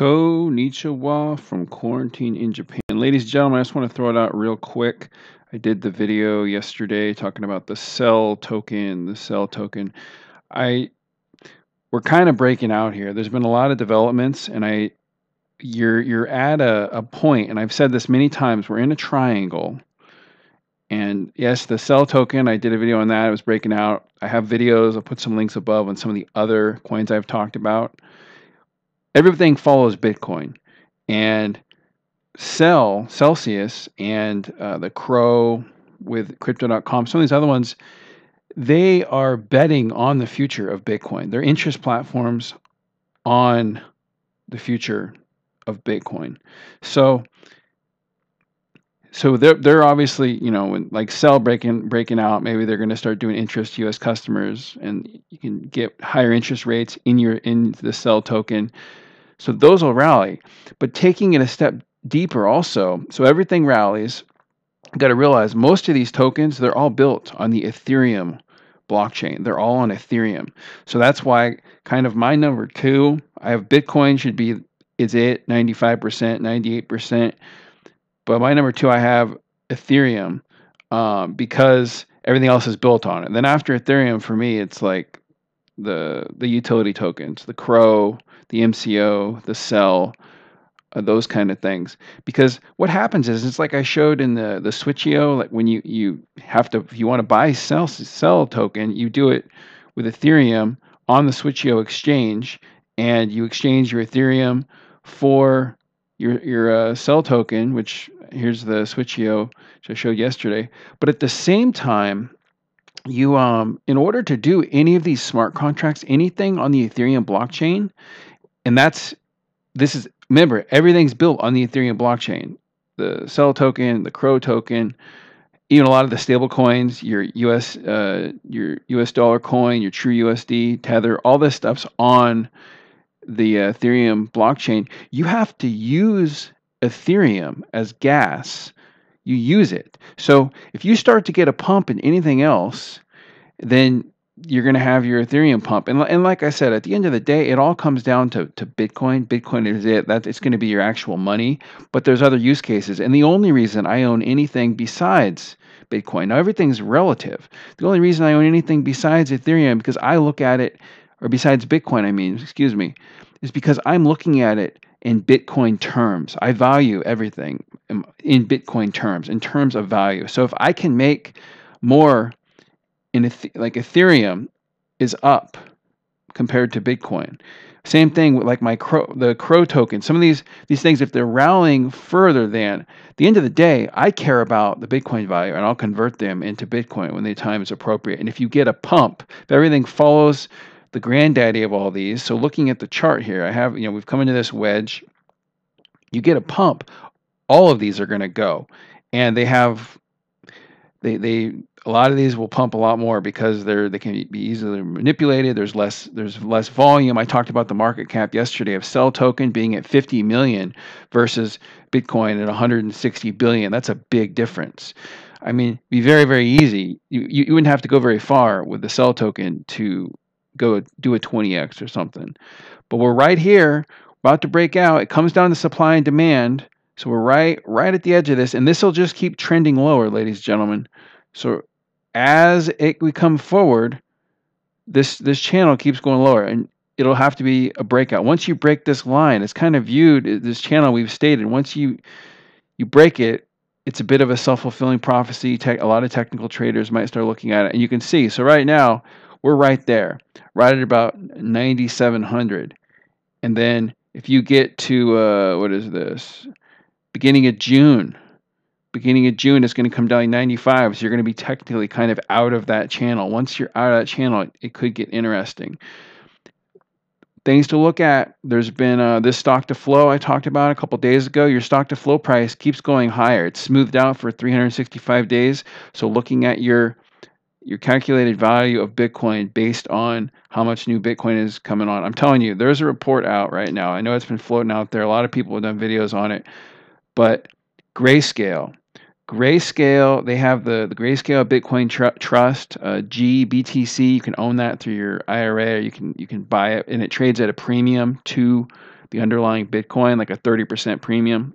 Konnichiwa from quarantine in Japan. Ladies and gentlemen, I just want to throw it out real quick. I did the video yesterday talking about the CEL token, the CEL token. I we're kind of breaking out here. There's been a lot of developments and I you're you're at a, a point, and I've said this many times, we're in a triangle. And yes, the CEL token, I did a video on that. It was breaking out. I have videos, I'll put some links above on some of the other coins I've talked about everything follows Bitcoin. And CEL, Celsius, and uh, the CRO with Crypto.com, some of these other ones, they are betting on the future of Bitcoin. They're interest platforms on the future of Bitcoin. So, so they're they're obviously you know like CEL breaking breaking out, maybe they're going to start doing interest to U.S. customers, and you can get higher interest rates in your in the CEL token. So those will rally. But taking it a step deeper also, so everything rallies. Got to realize most of these tokens, they're all built on the Ethereum blockchain. They're all on Ethereum. So that's why kind of my number two, I have Bitcoin should be is it 95%, 98%. But my number two, I have Ethereum um, because everything else is built on it. Then after Ethereum, for me, it's like the the utility tokens, the CRO, the MCO, the CEL, uh, those kind of things. Because what happens is it's like I showed in the the Switcheo, like when you you have to if you want to buy CEL CEL token, you do it with Ethereum on the Switcheo exchange, and you exchange your Ethereum for your your uh, CEL token, which here's the Switcheo which I showed yesterday. But at the same time, you um in order to do any of these smart contracts, anything on the Ethereum blockchain, and that's this is remember everything's built on the Ethereum blockchain. The CEL token, the CRO token, even a lot of the stable coins, your US uh, your US dollar coin, your True USD, Tether, all this stuff's on the uh, Ethereum blockchain. You have to use Ethereum as gas. You use it. So if you start to get a pump in anything else, then you're going to have your Ethereum pump. And, and like I said, at the end of the day, it all comes down to, to Bitcoin. Bitcoin is it. That it's going to be your actual money. But there's other use cases. And the only reason I own anything besides Bitcoin, now everything's relative. The only reason I own anything besides Ethereum, because I look at it, or besides Bitcoin, I mean, excuse me, is because I'm looking at it in Bitcoin terms. I value everything in Bitcoin terms, in terms of value. So if I can make more in like Ethereum is up compared to Bitcoin. Same thing with like my CRO, the CRO token. Some of these these things, if they're rallying further than the end of the day, I care about the Bitcoin value and I'll convert them into Bitcoin when the time is appropriate. And if you get a pump, if everything follows the granddaddy of all these, so looking at the chart here, I have you know we've come into this wedge. You get a pump, all of these are going to go, and they have they they a lot of these will pump a lot more because they're they can be easily manipulated. There's less there's less volume. I talked about the market cap yesterday of CEL token being at 50 million versus Bitcoin at 160 billion. That's a big difference. I mean, be very very easy. You you wouldn't have to go very far with the CEL token to go do a 20x or something. But we're right here, about to break out. It comes down to supply and demand. So we're right right at the edge of this, and this will just keep trending lower, ladies and gentlemen. So as it we come forward, this this channel keeps going lower, and it'll have to be a breakout. Once you break this line, it's kind of viewed this channel we've stated. Once you you break it, it's a bit of a self-fulfilling prophecy. a lot of technical traders might start looking at it, and you can see. So right now, we're right there, right at about 9,700, and then if you get to uh, what is this? Beginning of June, beginning of June, it's going to come down to 95. So you're going to be technically kind of out of that channel. Once you're out of that channel, it could get interesting. Things to look at. There's been uh, this stock to flow I talked about a couple days ago. Your stock to flow price keeps going higher. It's smoothed out for 365 days. So looking at your your calculated value of Bitcoin based on how much new Bitcoin is coming on. I'm telling you, there's a report out right now. I know it's been floating out there. A lot of people have done videos on it, but Grayscale Grayscale, they have the, the Grayscale Bitcoin tr- Trust, uh, GBTC. You can own that through your IRA. Or you can you can buy it, and it trades at a premium to the underlying Bitcoin, like a 30% premium.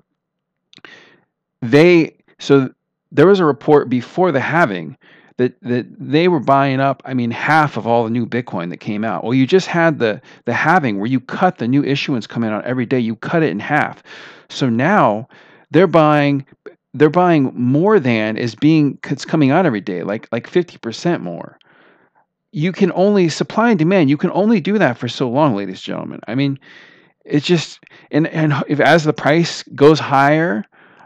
They so there was a report before the halving that that they were buying up i mean half of all the new bitcoin that came out well you just had the the halving where you cut the new issuance coming out every day you cut it in half so now they're buying they're buying more than is being it's coming out every day like like 50% more you can only supply and demand you can only do that for so long ladies and gentlemen i mean it's just and and if as the price goes higher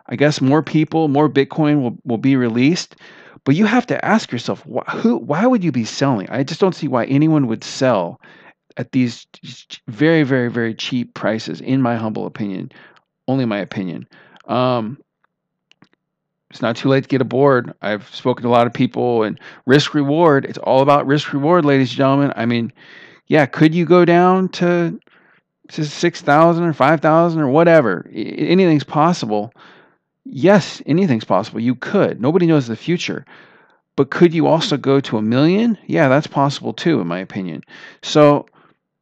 i guess more people more bitcoin will, will be released but you have to ask yourself, wh- who, why would you be selling? I just don't see why anyone would sell at these very, very, very cheap prices, in my humble opinion. Only my opinion. Um, it's not too late to get aboard. I've spoken to a lot of people, and risk reward. It's all about risk reward, ladies and gentlemen. I mean, yeah, could you go down to six thousand or five thousand or whatever? Anything's possible. Yes, anything's possible. You could. Nobody knows the future. But could you also go to a million? Yeah, that's possible too, in my opinion. So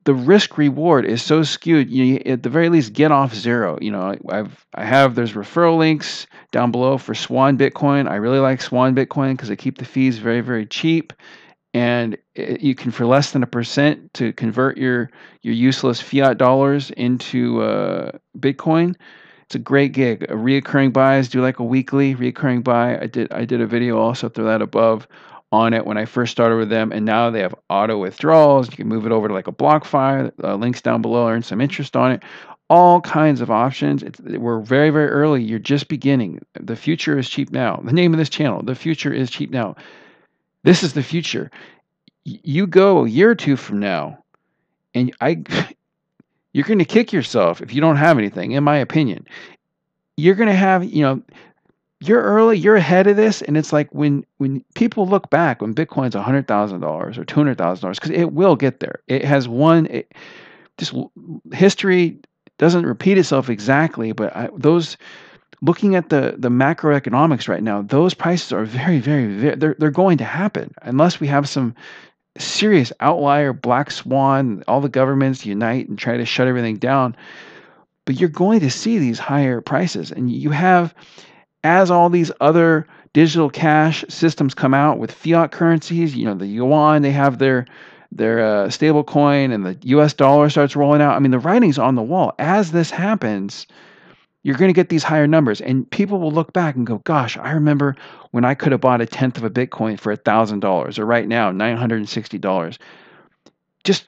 the risk reward is so skewed. You at the very least get off zero. You know, I've I have there's referral links down below for Swan Bitcoin. I really like Swan Bitcoin because they keep the fees very very cheap, and it, you can for less than a percent to convert your your useless fiat dollars into uh, Bitcoin it's a great gig. A reoccurring buys, do like a weekly reoccurring buy. I did I did a video also throw that above on it when I first started with them, and now they have auto withdrawals. You can move it over to like a BlockFi. Uh, links down below. Earn some interest on it. All kinds of options. It's, we're very very early. You're just beginning. The future is cheap now. The name of this channel. The future is cheap now. This is the future. You go a year or two from now, and I you're going to kick yourself if you don't have anything, in my opinion. You're going to have, you know, you're early, you're ahead of this, and it's like when when people look back when Bitcoin's hundred thousand dollars or two hundred thousand dollars, because it will get there. It has one, it, just history doesn't repeat itself exactly, but I, those looking at the the macroeconomics right now, those prices are very, very, very they're they're going to happen unless we have some serious outlier, black swan, all the governments unite and try to shut everything down. But you're going to see these higher prices. And you have, as all these other digital cash systems come out with fiat currencies, you know, the yuan, they have their their uh, stable coin and the US dollar starts rolling out. I mean, the writing's on the wall. As this happens, you're going to get these higher numbers. And people will look back and go, gosh, I remember when I could have bought a tenth of a Bitcoin for $1,000 or right now, $960. Just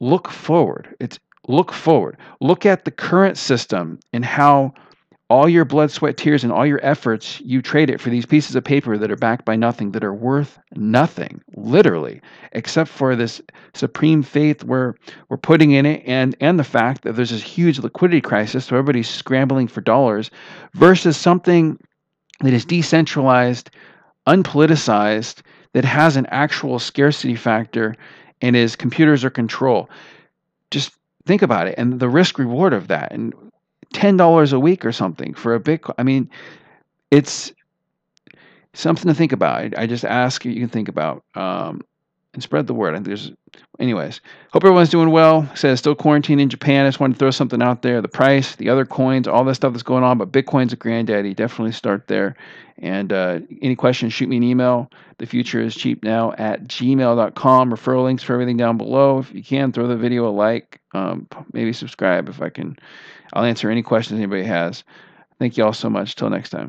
look forward. It's look forward. Look at the current system and how all your blood, sweat, tears, and all your efforts, you trade it for these pieces of paper that are backed by nothing, that are worth nothing, literally, except for this supreme faith we're we're putting in it, and and the fact that there's this huge liquidity crisis, so everybody's scrambling for dollars, versus something that is decentralized, unpoliticized, that has an actual scarcity factor, and is computers are control. Just think about it and the risk reward of that and ten dollars a week or something for a Bitcoin. I mean, it's something to think about. I, just ask you can think about um, and spread the word. I think there's, anyways. Hope everyone's doing well. Said still quarantined in Japan. I just wanted to throw something out there. The price, the other coins, all that stuff that's going on, but Bitcoin's a granddaddy. Definitely start there. And uh, any questions, shoot me an email. The future is cheap now at gmail.com. Referral links for everything down below. If you can, throw the video a like. Um, maybe subscribe if I can I'll answer any questions anybody has. Thank you all so much. Till next time.